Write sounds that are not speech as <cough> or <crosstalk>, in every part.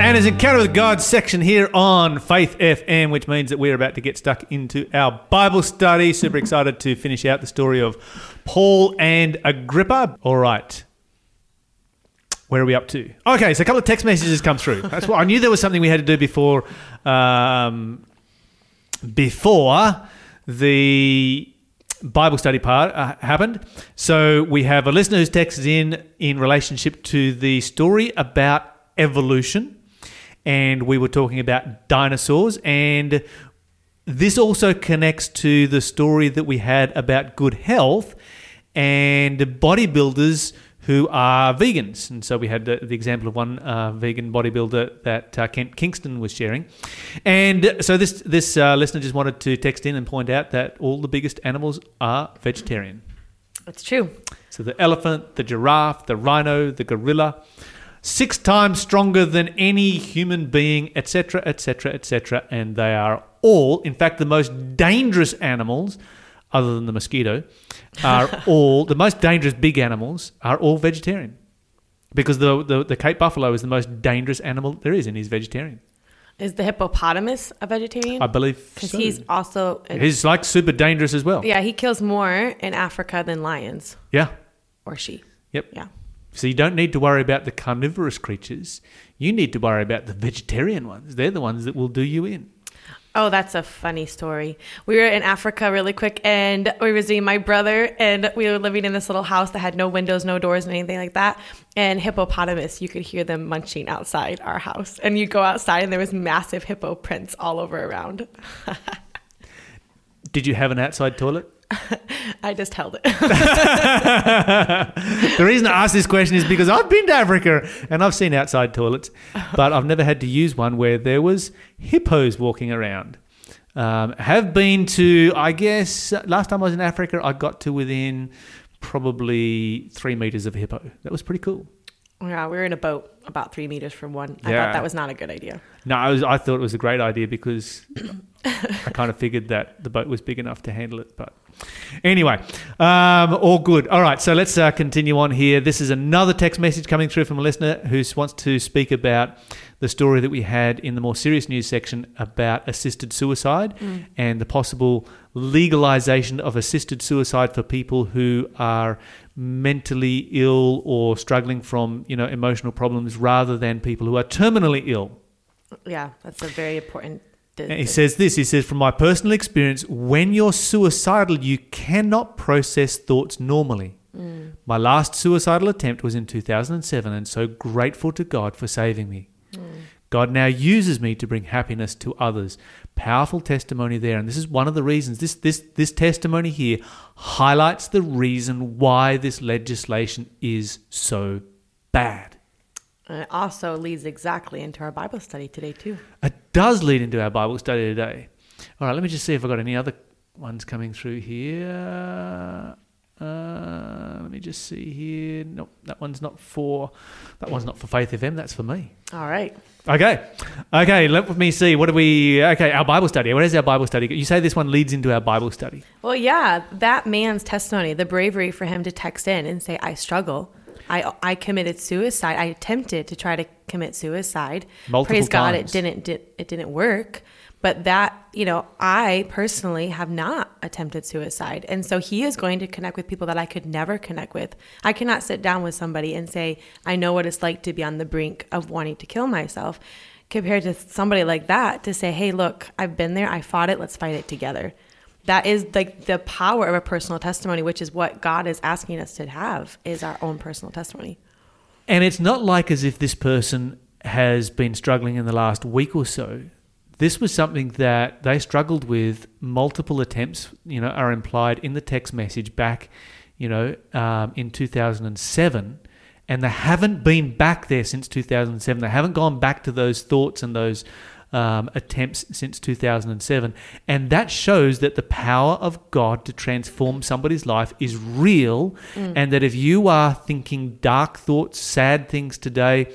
And it's Encounter with God section here on Faith FM, which means that we're about to get stuck into our Bible study. Super excited to finish out the story of Paul and Agrippa. All right. Where are we up to? Okay, so a couple of text messages come through. That's what I knew there was something we had to do before um, before the Bible study part uh, happened. So we have a listener who's texted in in relationship to the story about evolution, and we were talking about dinosaurs, and this also connects to the story that we had about good health and bodybuilders who are vegans. And so we had the, the example of one uh, vegan bodybuilder that uh, Kent Kingston was sharing. And so this this uh, listener just wanted to text in and point out that all the biggest animals are vegetarian. That's true. So the elephant, the giraffe, the rhino, the gorilla, six times stronger than any human being, etc., etc., etc. And they are all, in fact, the most dangerous animals, other than the mosquito, are <laughs> all the most dangerous big animals are all vegetarian. Because the, the, the Cape buffalo is the most dangerous animal there is, and he's vegetarian. Is the hippopotamus a vegetarian? I believe Because so. he's also. he's like super dangerous as well. yeah, he kills more in Africa than lions Yeah. or she. Yep. Yeah. So you don't need to worry about the carnivorous creatures. You need to worry about the vegetarian ones. They're the ones that will do you in. Oh, that's a funny story. We were in Africa really quick and we were visiting my brother and we were living in this little house that had no windows, no doors, and anything like that. And hippopotamus, you could hear them munching outside our house. And you go outside and there was massive hippo prints all over around. <laughs> Did you have an outside toilet? <laughs> I just held it. <laughs> The reason I ask this question is because I've been to Africa and I've seen outside toilets, but I've never had to use one where there was hippos walking around. Um, have been to, I guess, last time I was in Africa, I got to within probably three meters of a hippo. That was pretty cool. Yeah, we were in a boat about three meters from one. I Yeah. thought that was not a good idea. No, I, was, I thought it was a great idea because <coughs> I kind of figured that the boat was big enough to handle it. But anyway, um, all good. All right, so let's uh, continue on here. This is another text message coming through from a listener who wants to speak about the story that we had in the more serious news section about assisted suicide and the possible legalization of assisted suicide for people who are mentally ill or struggling from you know emotional problems rather than people who are terminally ill Yeah, that's a very important. he says this he says, From my personal experience, when you're suicidal, you cannot process thoughts normally. Mm. My last suicidal attempt was in 2007, and so grateful to God for saving me. Mm. God now uses me to bring happiness to others. Powerful testimony there. And this is one of the reasons this, this, this testimony here highlights the reason why this legislation is so bad. And it also leads exactly into our Bible study today, too. It does lead into our Bible study today. All right, let me just see if I've got any other ones coming through here. Uh, let me just see here. Nope, that one's not for that one's not for Faith FM. That's for me. All right. Okay, okay. Let me see. What do we? Okay, our Bible study. What is our Bible study? You say this one leads into our Bible study. Well, yeah, that man's testimony, the bravery for him to text in and say, I struggle. I, I committed suicide. I attempted to try to commit suicide. Multiple Praise God, it didn't it didn't work. But that, you know, I personally have not attempted suicide. And so he is going to connect with people that I could never connect with. I cannot sit down with somebody and say, I know what it's like to be on the brink of wanting to kill myself, compared to somebody like that to say, hey, look, I've been there, I fought it, let's fight it together. That is like the power of a personal testimony, which is what God is asking us to have, is our own personal testimony. And it's not like as if this person has been struggling in the last week or so. This was something that they struggled with. Multiple attempts, you know, are implied in the text message back, you know, um, in 2007, and they haven't been back there since 2007. They haven't gone back to those thoughts and those um, attempts since 2007. And that shows that the power of God to transform somebody's life is real. And that if you are thinking dark thoughts, sad things today,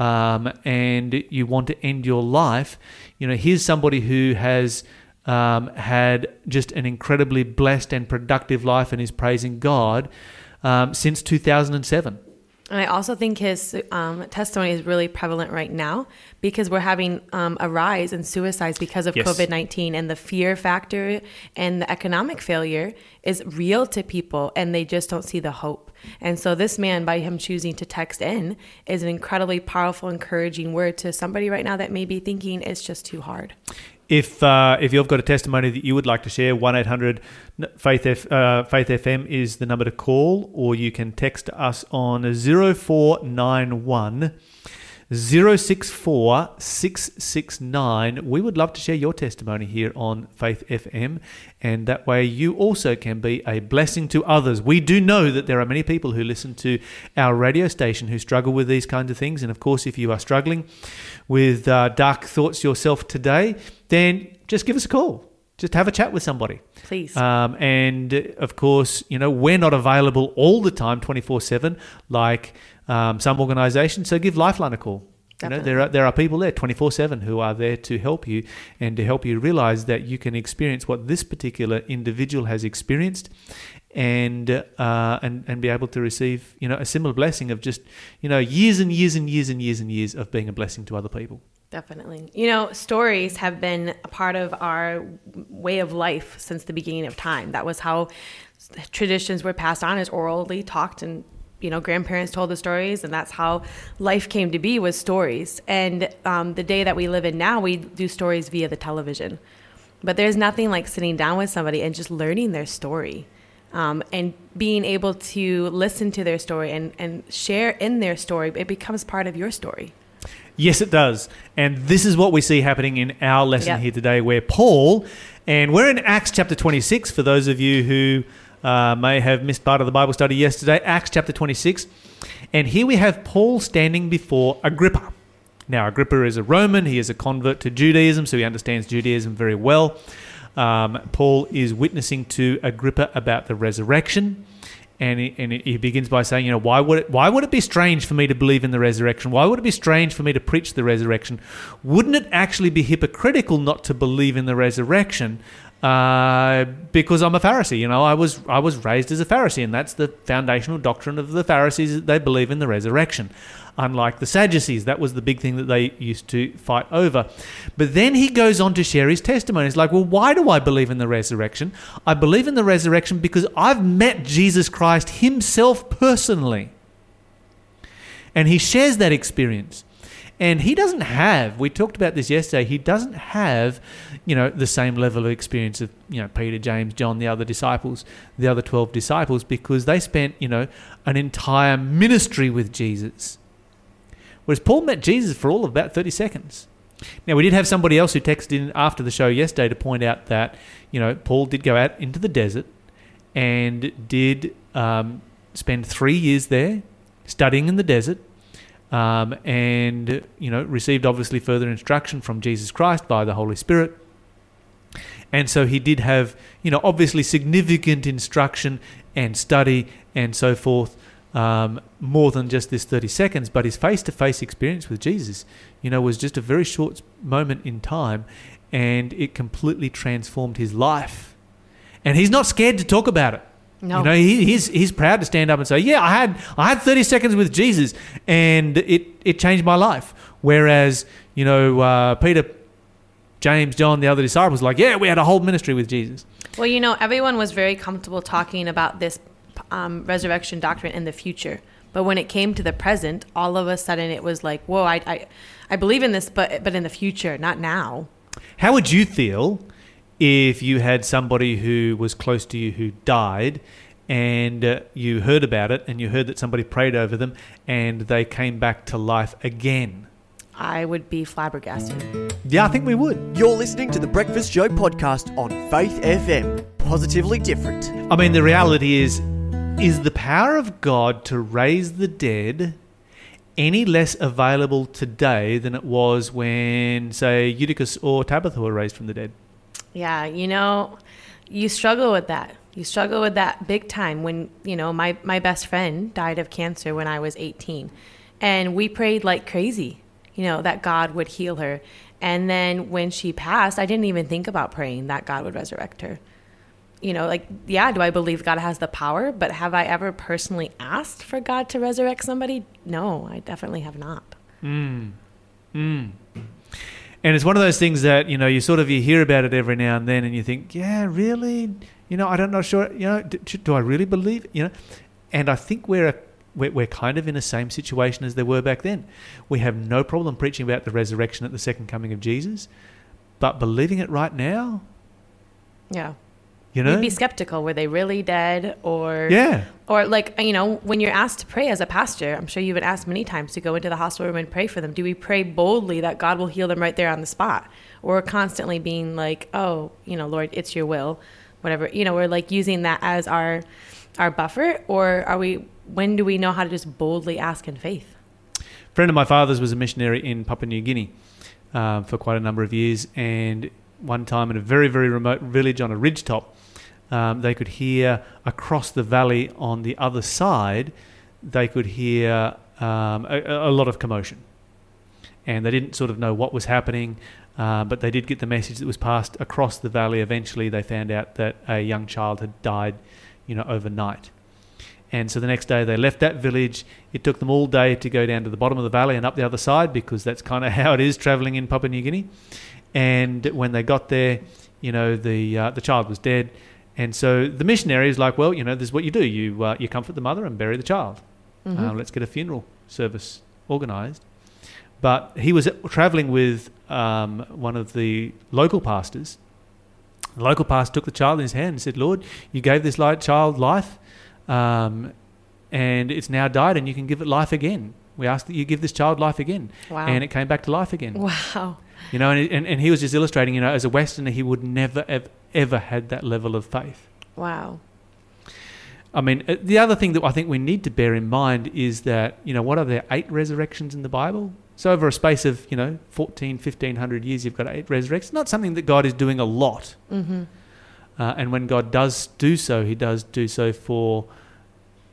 um, and you want to end your life, you know, here's somebody who has um, had just an incredibly blessed and productive life and is praising God um, since 2007. And I also think his um, testimony is really prevalent right now because we're having um, a rise in suicides because of Yes. COVID 19 and the fear factor and the economic failure is real to people and they just don't see the hope. And so, this man, by him choosing to text in, is an incredibly powerful, encouraging word to somebody right now that may be thinking it's just too hard. If uh, if you've got a testimony that you would like to share, one 800 Faith F, uh, Faith FM is the number to call, or you can text us on 0491 064 669. We would love to share your testimony here on Faith FM, and that way you also can be a blessing to others. We do know that there are many people who listen to our radio station who struggle with these kinds of things, and of course, if you are struggling with uh, dark thoughts yourself today, then just give us a call. Just have a chat with somebody. Please. Um, and of course, you know, we're not available all the time 24 7 like um, some organizations. So give Lifeline a call. You know, there are, there are people there 24 7 who are there to help you and to help you realize that you can experience what this particular individual has experienced and, uh, and, and be able to receive, you know, a similar blessing of just, you know, years and years and years and years and years of being a blessing to other people. Definitely. You know, stories have been a part of our way of life since the beginning of time. That was how traditions were passed on as orally talked and you know grandparents told the stories and that's how life came to be was stories and um, the day that we live in now we do stories via the television but there's nothing like sitting down with somebody and just learning their story um, and being able to listen to their story and, and share in their story it becomes part of your story Yes, it does. And this is what we see happening in our lesson Yep. here today, where Paul, and we're in Acts chapter 26, for those of you who uh, may have missed part of the Bible study yesterday, Acts chapter 26. And here we have Paul standing before Agrippa. Now, Agrippa is a Roman, he is a convert to Judaism, so he understands Judaism very well. Um, Paul is witnessing to Agrippa about the resurrection. And he, and he begins by saying, you know, why would it why would it be strange for me to believe in the resurrection? Why would it be strange for me to preach the resurrection? Wouldn't it actually be hypocritical not to believe in the resurrection? Uh, because I'm a Pharisee, you know, I was I was raised as a Pharisee, and that's the foundational doctrine of the Pharisees. They believe in the resurrection, unlike the Sadducees. That was the big thing that they used to fight over. But then he goes on to share his testimony. He's like, well, why do I believe in the resurrection? I believe in the resurrection because I've met Jesus Christ himself personally. And he shares that experience. And he doesn't have, we talked about this yesterday, he doesn't have, you know, the same level of experience of, you know, Peter, James, John, the other disciples, the other 12 disciples, because they spent, you know, an entire ministry with Jesus. Whereas Paul met Jesus for all of about 30 seconds. Now, we did have somebody else who texted in after the show yesterday to point out that, you know, Paul did go out into the desert and did um, spend three years there studying in the desert um, and, you know, received obviously further instruction from Jesus Christ by the Holy Spirit. And so he did have, you know, obviously significant instruction and study and so forth, um, more than just this 30 seconds. But his face to face experience with Jesus, you know, was just a very short moment in time and it completely transformed his life. And he's not scared to talk about it. No. You know, he, he's he's proud to stand up and say, "Yeah, I had I had 30 seconds with Jesus, and it it changed my life." Whereas, you know, uh, Peter, James, John, the other disciples, like, "Yeah, we had a whole ministry with Jesus." Well, you know, everyone was very comfortable talking about this um, resurrection doctrine in the future. But when it came to the present, all of a sudden it was like, whoa, I, I, I believe in this, but, but in the future, not now. How would you feel if you had somebody who was close to you who died? And uh, you heard about it, and you heard that somebody prayed over them, and they came back to life again. I would be flabbergasted. Yeah, I think we would. You're listening to the Breakfast Show podcast on Faith FM. Positively different. I mean, the reality is, is the power of God to raise the dead any less available today than it was when, say, Eutychus or Tabitha were raised from the dead? Yeah, you know, you struggle with that. You struggle with that big time when, you know, my, my best friend died of cancer when I was 18. And we prayed like crazy, you know, that God would heal her. And then when she passed, I didn't even think about praying that God would resurrect her. you know, like, yeah, do I believe God has the power? But have I ever personally asked for God to resurrect somebody? No, I definitely have not. Mm. Mm. And it's one of those things that you know you sort of you hear about it every now and then, and you think, yeah, really, you know, I don't know, sure, you know, do, do I really believe, you know? And I think we're a, we're, we're kind of in the same situation as they were back then. We have no problem preaching about the resurrection at the second coming of Jesus, but believing it right now, Yeah. You know, You'd be skeptical. Were they really dead? Or yeah, Or like you know, when you're asked to pray as a pastor, I'm sure you've been asked many times to go into the hospital room and pray for them. Do we pray boldly that God will heal them right there on the spot, or constantly being like, "Oh, you know, Lord, it's Your will," whatever. You know, we're like using that as our our buffer, or are we? When do we know how to just boldly ask in faith? A friend of my father's was a missionary in Papua New Guinea um, for quite a number of years, and one time in a very very remote village on a ridgetop, um, they could hear across the valley on the other side, they could hear um, a, a lot of commotion, and they didn't sort of know what was happening. Uh, but they did get the message that was passed across the valley. Eventually, they found out that a young child had died, you know, overnight. And so the next day they left that village. It took them all day to go down to the bottom of the valley and up the other side because that's kind of <laughs> how it is traveling in Papua New Guinea. And when they got there, you know, the uh, the child was dead. And so the missionary is like, well, you know, this is what you do. You uh, you comfort the mother and bury the child. Uh, let's get a funeral service organised. But he was traveling with um, one of the local pastors. The local pastor took the child in his hand and said, Lord, you gave this child life, um, and it's now died, and you can give it life again. We ask that you give this child life again. Wow. And it came back to life again. Wow. You know, and, and, and he was just illustrating, you know, as a Westerner, he would never, have ever had that level of faith. Wow. I mean, uh, the other thing that I think we need to bear in mind is that, you know, what are there? Eight resurrections in the Bible? So over a space of, you know, 14, 1500 years, you've got eight resurrections. Not something that God is doing a lot. Mm-hmm. Uh, and when God does do so, he does do so for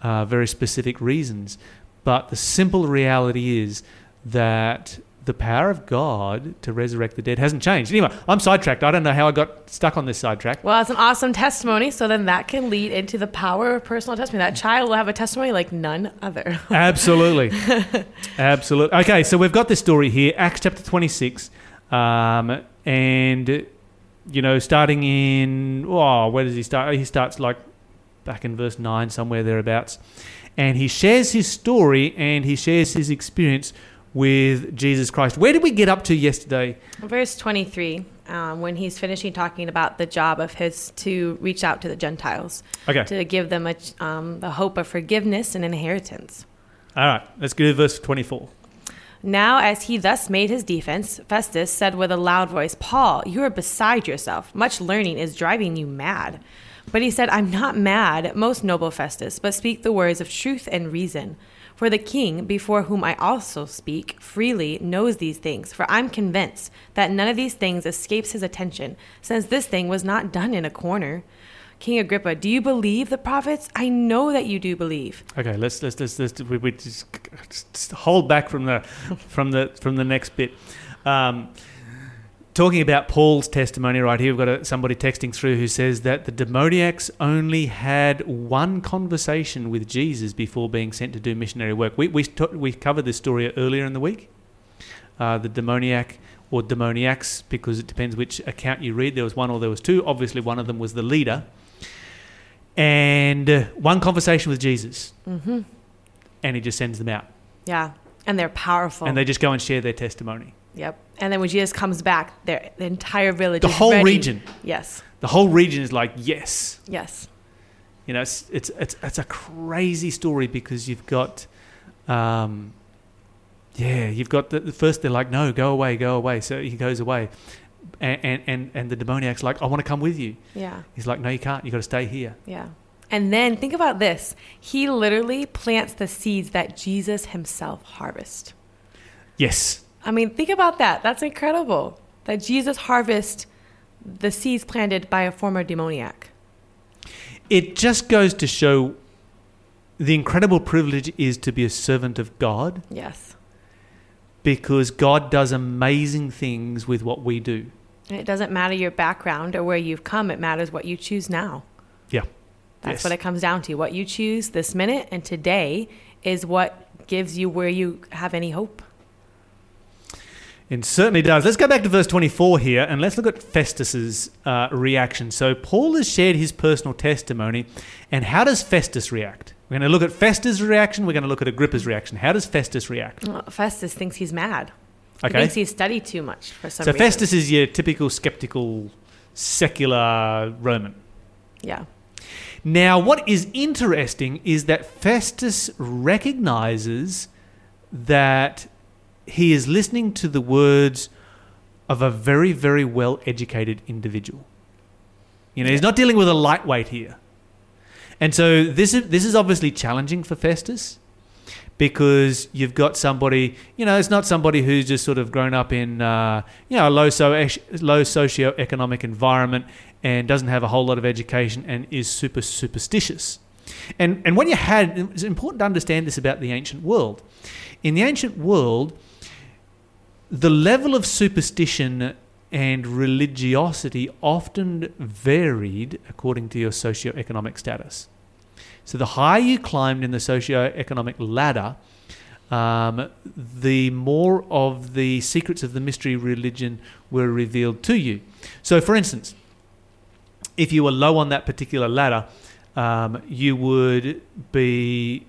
uh, very specific reasons. But the simple reality is that the power of God to resurrect the dead hasn't changed. Anyway, I'm sidetracked. I don't know how I got stuck on this sidetrack. Well, it's an awesome testimony. So then that can lead into the power of personal testimony. That child will have a testimony like none other. <laughs> Absolutely. Absolutely. Okay, so we've got this story here, Acts chapter 26. Um, and, you know, starting in, oh, where does he start? He starts like back in verse 9, somewhere thereabouts. And he shares his story and he shares his experience with Jesus Christ. Where did we get up to yesterday? Verse 23, um, when he's finishing talking about the job of his to reach out to the Gentiles, Okay. to give them a, um, the hope of forgiveness and inheritance. All right, let's go to verse 24. Now, as he thus made his defense, Festus said with a loud voice, Paul, you are beside yourself. Much learning is driving you mad. But he said, I'm not mad, most noble Festus, but speak the words of truth and reason. For the king, before whom I also speak, freely knows these things. For I'm convinced that none of these things escapes his attention, since this thing was not done in a corner. King Agrippa, do you believe the prophets? I know that you do believe. Okay, let's let's let's, let's we, we just, just hold back from the from the from the next bit. Um, talking about Paul's testimony right here, we've got a, somebody texting through who says that the demoniacs only had one conversation with Jesus before being sent to do missionary work. We we we covered this story earlier in the week. Uh, the demoniac or demoniacs, because it depends which account you read. There was one or there was two. Obviously, one of them was the leader. And uh, one conversation with Jesus, Mm-hmm. and he just sends them out. Yeah. And they're powerful. and they just go and share their testimony. Yep. And then when Jesus comes back, their the entire village, The is whole ready. region, Yes. the whole region is like, yes. Yes. You know, it's it's it's, it's a crazy story because you've got, um, yeah, you've got the, the first they're like, no, go away, go away. So he goes away, and and and, and the demoniac's like, I want to come with you. Yeah. He's like, no, you can't. You got to stay here. Yeah. And then think about this. He literally plants the seeds that Jesus himself harvests. Yes, I mean, think about that. That's incredible. That Jesus harvests the seeds planted by a former demoniac. it just goes to show the incredible privilege is to be a servant of God Yes. because God does amazing things with what we do. And it doesn't matter your background or where you've come, it matters what you choose now. Yeah. That's Yes. what it comes down to. What you choose this minute and today is what gives you where you have any hope. It certainly does. Let's go back to verse 24 here and let's look at Festus's uh, reaction. So, Paul has shared his personal testimony, and how does Festus react? We're going to look at Festus' reaction, we're going to look at Agrippa's reaction. How does Festus react? Well, Festus thinks he's mad. He Okay. thinks he's studied too much for some So, reason. So Festus is your typical skeptical, secular Roman. Yeah. Now, what is interesting is that Festus recognizes that he is listening to the words of a very, very well educated individual. You know, he's not dealing with a lightweight here. And so this is, this is obviously challenging for Festus because you've got somebody, you know, it's not somebody who's just sort of grown up in, uh, you know, a low, so, low socioeconomic environment and doesn't have a whole lot of education and is super superstitious. And, and when you had, it's important to understand this about the ancient world. In the ancient world, the level of superstition and religiosity often varied according to your socioeconomic status. So the higher you climbed in the socioeconomic ladder, um, the more of the secrets of the mystery religion were revealed to you. So, for instance, if you were low on that particular ladder, um, you would be,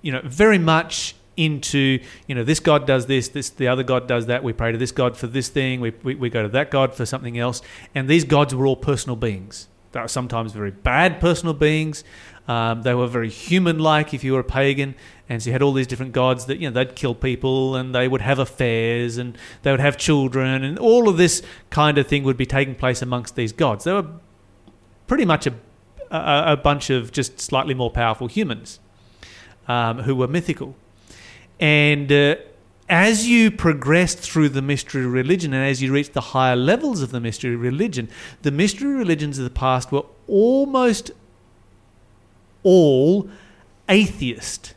you know, very much into, you know, this God does this, this the other God does that. We pray to this God for this thing. We, we, we go to that God for something else. And these gods were all personal beings. They were sometimes very bad personal beings. Um, they were very human-like if you were a pagan, and so you had all these different gods that you know they'd kill people and they would have affairs and they would have children and all of this kind of thing would be taking place amongst these gods. They were pretty much a, a, a bunch of just slightly more powerful humans um, who were mythical. And uh, as you progressed through the mystery religion and as you reached the higher levels of the mystery religion, the mystery religions of the past were almost all atheist.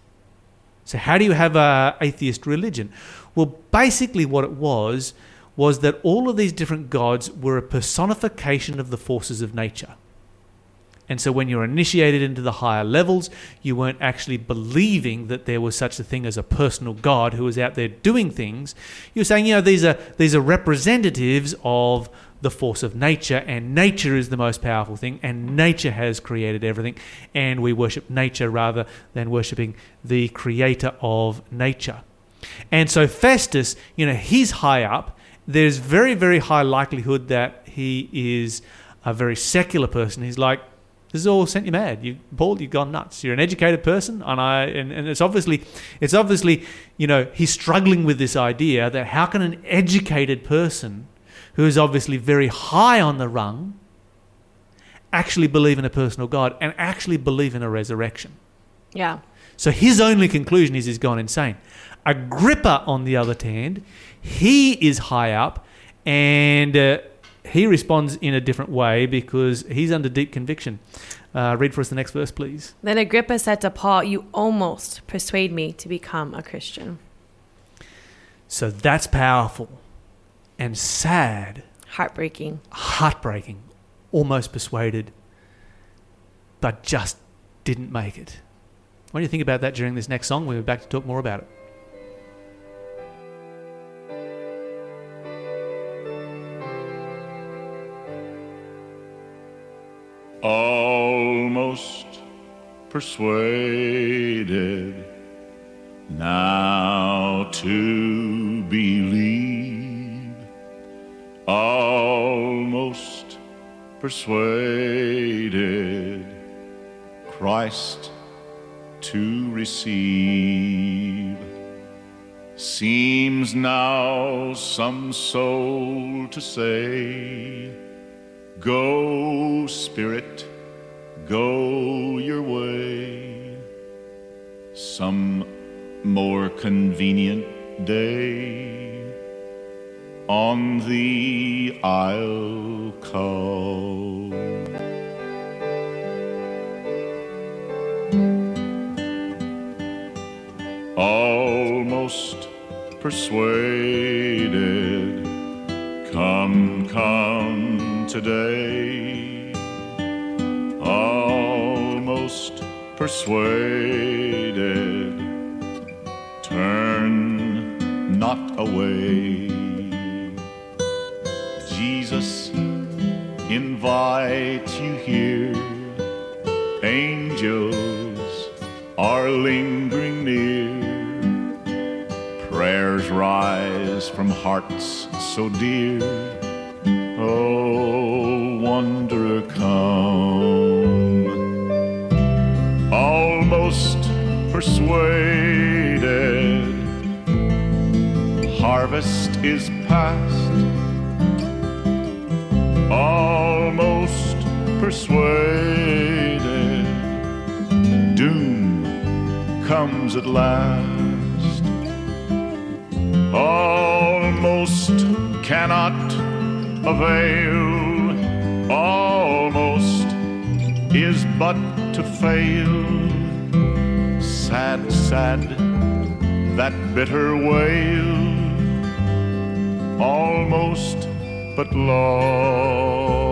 So, how do you have a atheist religion? Well, basically, what it was was that all of these different gods were a personification of the forces of nature. And so when you're initiated into the higher levels, you weren't actually believing that there was such a thing as a personal God who was out there doing things. You're saying, you know, these are these are representatives of the force of nature, and nature is the most powerful thing, and nature has created everything, and we worship nature rather than worshipping the creator of nature. And so Festus, you know, he's high up. There's very, very high likelihood that he is a very secular person. He's like, this has all sent you mad. You, Paul, you've gone nuts. You're an educated person, and I, and, and it's obviously, it's obviously, you know, he's struggling with this idea that how can an educated person, who is obviously very high on the rung, actually believe in a personal God and actually believe in a resurrection? Yeah. So his only conclusion is he's gone insane. Agrippa, on the other hand, he is high up, and uh, he responds in a different way because he's under deep conviction. Uh, read for us the next verse, please. Then Agrippa said to Paul, You almost persuade me to become a Christian. So that's powerful and sad, Heartbreaking. heartbreaking, almost persuaded, but just didn't make it. What do you think about that during this next song? We'll be back to talk more about it. Almost persuaded now to believe, almost persuaded Christ to receive. Seems now some soul to say, Go, Spirit, go your way. Some more convenient day on the I'll call. Almost persuaded, come, come today. Almost persuaded, turn not away. Jesus invites you here. Angels are lingering near. Prayers rise from hearts so dear. Wanderer, come. Almost persuaded, harvest is past. Almost persuaded, doom comes at last. Almost cannot avail, is but to fail. Sad, sad, that bitter wail, almost but lost.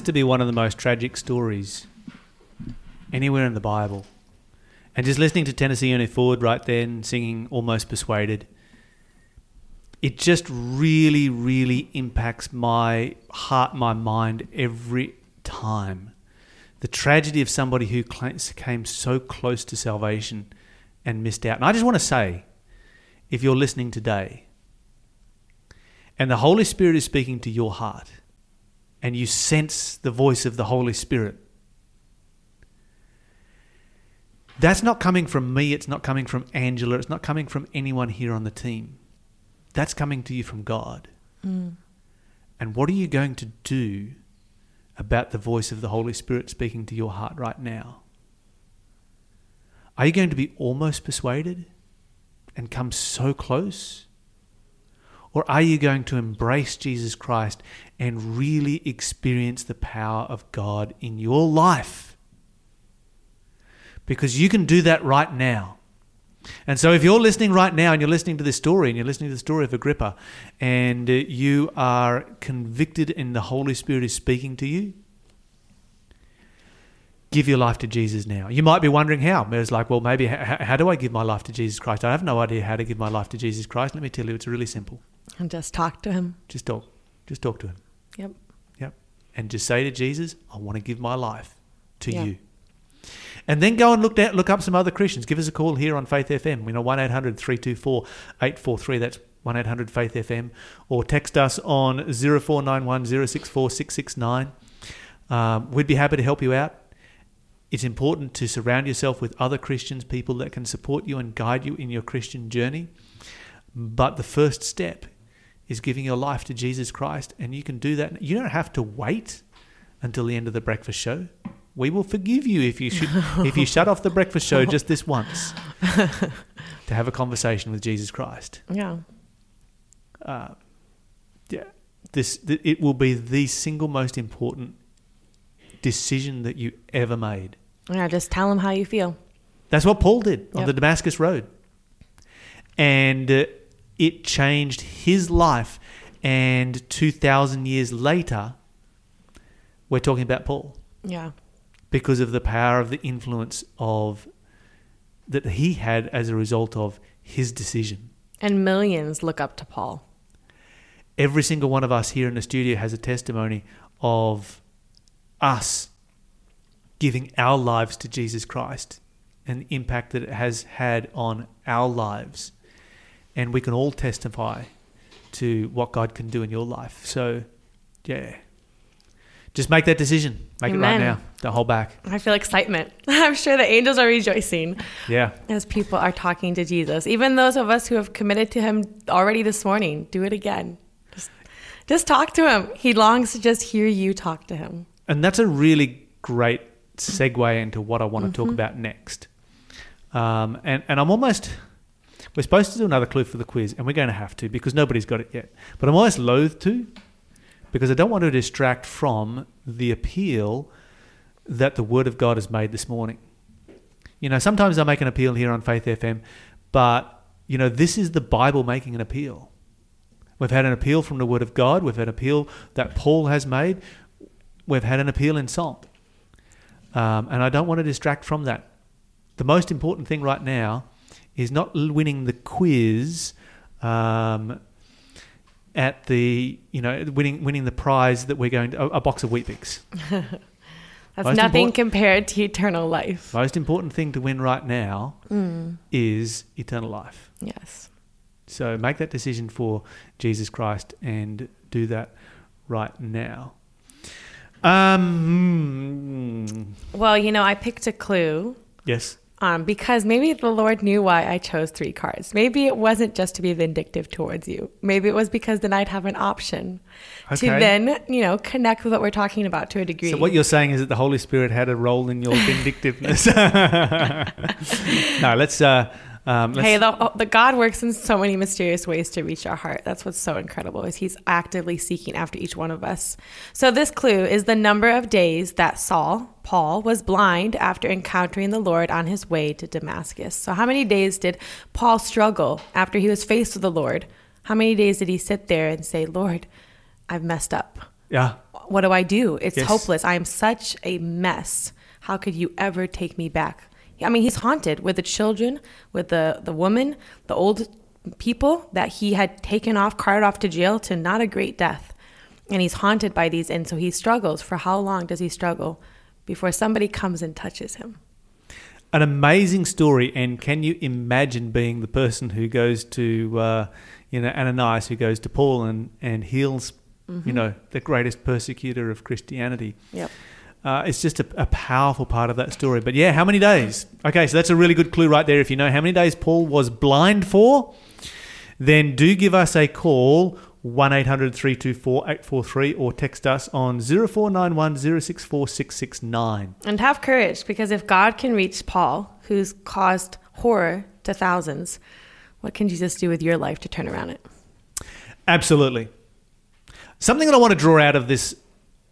Has to be one of the most tragic stories anywhere in the Bible. And just listening to Tennessee Ernie Ford right then singing Almost Persuaded, it just really, really impacts my heart, my mind every time. The tragedy of somebody who came so close to salvation and missed out. And I just want to say, if you're listening today and the Holy Spirit is speaking to your heart, and you sense the voice of the Holy Spirit. That's not coming from me, it's not coming from Angela, it's not coming from anyone here on the team. That's coming to you from God. Mm. And what are you going to do about the voice of the Holy Spirit speaking to your heart right now? Are you going to be almost persuaded and come so close? Or are you going to embrace Jesus Christ and really experience the power of God in your life? Because you can do that right now. And so, if you're listening right now and you're listening to this story and you're listening to the story of Agrippa and uh, you are convicted and the Holy Spirit is speaking to you, give your life to Jesus now. You might be wondering how. It's like, well, maybe how, how do I give my life to Jesus Christ? I have no idea how to give my life to Jesus Christ. Let me tell you, it's really simple. And just talk to him. Just talk. Just talk to him. Yep. Yep. And just say to Jesus, I want to give my life to Yeah. you. And then go and look at, look up some other Christians. Give us a call here on Faith FM. You know, 1 800 324 843. That's 1 800 Faith FM. Or text us on 0491 064 669. Um, we'd be happy to help you out. It's important to surround yourself with other Christians, people that can support you and guide you in your Christian journey. But the first step is giving your life to Jesus Christ, and you can do that. You don't have to wait until the end of the breakfast show. We will forgive you if you should if you shut off the breakfast show just this once <laughs> to have a conversation with Jesus Christ. Yeah. Uh, yeah, this th- it will be the single most important decision that you ever made. Yeah. Just tell him how you feel. That's what Paul did on the Damascus Road. And uh, it changed his life. And 2,000 years later, we're talking about Paul Yeah. because of the power of the influence of that he had as a result of his decision. And millions look up to Paul. Every single one of us here in the studio has a testimony of us giving our lives to Jesus Christ and the impact that it has had on our lives. And we can all testify to what God can do in your life. So, yeah. Just make that decision. Make it right now. Don't hold back. I feel excitement. <laughs> I'm sure the angels are rejoicing Yeah. as people are talking to Jesus. Even those of us who have committed to him already this morning, do it again. Just, just talk to him. He longs to just hear you talk to him. And that's a really great segue into what I want to talk about next. Um, and, and I'm almost, we're supposed to do another clue for the quiz, and we're going to have to because nobody's got it yet. But I'm almost loath to because I don't want to distract from the appeal that the Word of God has made this morning. You know, sometimes I make an appeal here on Faith FM, but, you know, this is the Bible making an appeal. We've had an appeal from the Word of God, we've had an appeal that Paul has made, we've had an appeal in song. Um, and I don't want to distract from that. The most important thing right now is not winning the quiz um, at the you know winning winning the prize that we're going to a, a box of Weet-Bix. <laughs> That's Most nothing compared to eternal life. Most important thing to win right now is eternal life. Yes. So make that decision for Jesus Christ and do that right now. Um, hmm, Well, you know, I picked a clue yes. Um, because maybe the Lord knew why I chose three cards. Maybe it wasn't just to be vindictive towards you. Maybe it was because then I'd have an option Okay. to then, you know, connect with what we're talking about to a degree. So what you're saying is that the Holy Spirit had a role in your <laughs> vindictiveness. <laughs> no, let's. Uh, um, Hey, the, the God works in so many mysterious ways to reach our heart. That's what's so incredible is He's actively seeking after each one of us. So this clue is the number of days that Saul, Paul, was blind after encountering the Lord on his way to Damascus. So how many days did Paul struggle after he was faced with the Lord? How many days did he sit there and say, "Lord, I've messed up. yeah. What do I do? It's Yes. hopeless. I am such a mess. How could you ever take me back? I mean, he's haunted with the children, with the, the woman, the old people that he had taken off, carted off to jail to not a great death. And he's haunted by these. And so he struggles. For how long does he struggle before somebody comes and touches him? An amazing story, and can you imagine being the person who goes to, uh, you know, Ananias, who goes to Paul and and heals, you know, the greatest persecutor of Christianity. Yep. Uh, it's just a, a powerful part of that story. But yeah, how many days? Okay, so that's a really good clue right there. If you know how many days Paul was blind for, then do give us a call 1 800 324 843 or text us on 0491 064 669. And have courage because if God can reach Paul, who's caused horror to thousands, what can Jesus do with your life to turn around it? Absolutely. Something that I want to draw out of this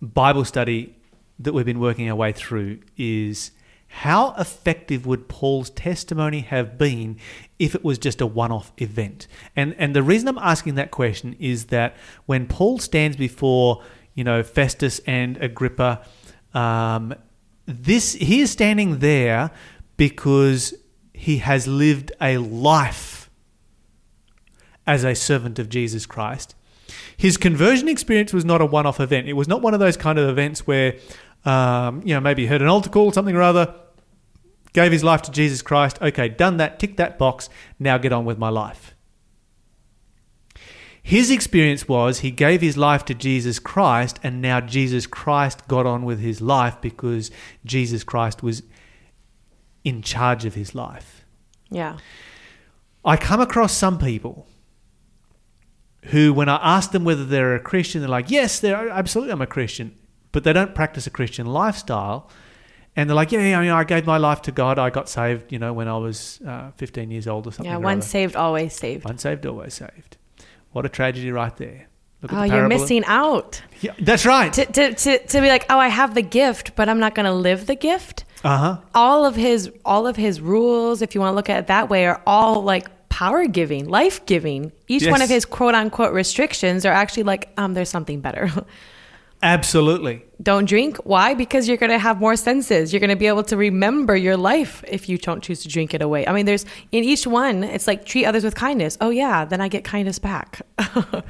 Bible study that we've been working our way through is how effective would Paul's testimony have been if it was just a one-off event? And and the reason I'm asking that question is that when Paul stands before, you know, Festus and Agrippa, um, this he is standing there because he has lived a life as a servant of Jesus Christ. His conversion experience was not a one off event. It was not one of those kind of events where, um, you know, maybe heard an altar call, something or other, gave his life to Jesus Christ. Okay, done that, tick that box, now get on with my life. His experience was he gave his life to Jesus Christ, and now Jesus Christ got on with his life because Jesus Christ was in charge of his life. Yeah. I come across some people who, when I ask them whether they're a Christian, they're like, "Yes, they're absolutely, I'm a Christian," but they don't practice a Christian lifestyle. And they're like, "Yeah, yeah, you know, I gave my life to God. I got saved, you know, when I was uh, 15 years old or something." Yeah, or once other." saved, always saved. Once saved, always saved. What a tragedy, right there. Look Oh, the you're missing out. Yeah, that's right. To, to, to, to be like, oh, I have the gift, but I'm not going to live the gift. Uh huh. All of his, all of his rules, if you want to look at it that way, are all like power giving, life giving. Each one of his quote unquote restrictions are actually like, um, there's something better. <laughs> Absolutely. don't drink. Why? Because you're going to have more senses. You're going to be able to remember your life if you don't choose to drink it away. I mean, there's in each one, it's like treat others with kindness. Oh, yeah, then I get kindness back. <laughs>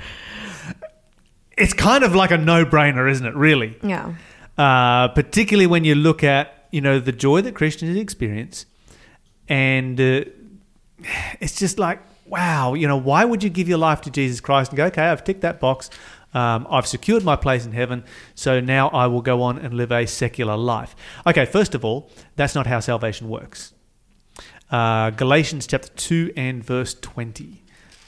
It's kind of like a no-brainer, isn't it? Really. yeah. uh, particularly when you look at you know the joy that Christians experience, and uh, <sighs> it's just like wow, you know, why would you give your life to Jesus Christ and go, okay, I've ticked that box, um, I've secured my place in heaven, so now I will go on and live a secular life. Okay, first of all, that's not how salvation works. Uh, Galatians chapter two and verse twenty.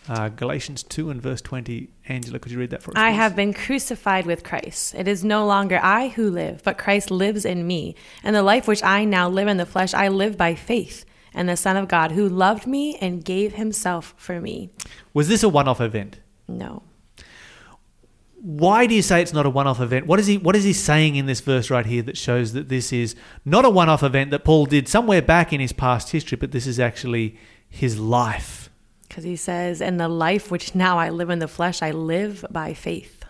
Uh, Galatians 2 and verse 20. Angela, could you read that for us? I please? have been crucified with Christ. It is no longer I who live, but Christ lives in me. And the life which I now live in the flesh, I live by faith and the Son of God who loved me and gave himself for me. Was this a one off event? No. Why do you say it's not a one-off event? What is he what is he saying in this verse right here that shows that this is not a one-off event that Paul did somewhere back in his past history, but this is actually his life? Because he says, "And the life which now I live in the flesh, I live by faith."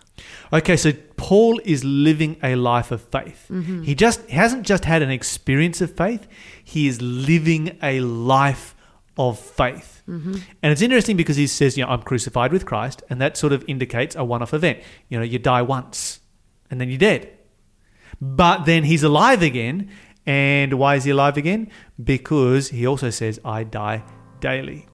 Okay, so Paul is living a life of faith. Mm-hmm. He just he hasn't just had an experience of faith, he is living a life of faith. Mm-hmm. And it's interesting because he says, you know, I'm crucified with Christ, and that sort of indicates a one-off event. You know, you die once and then you're dead. But then he's alive again, and why is he alive again? Because he also says, I die daily.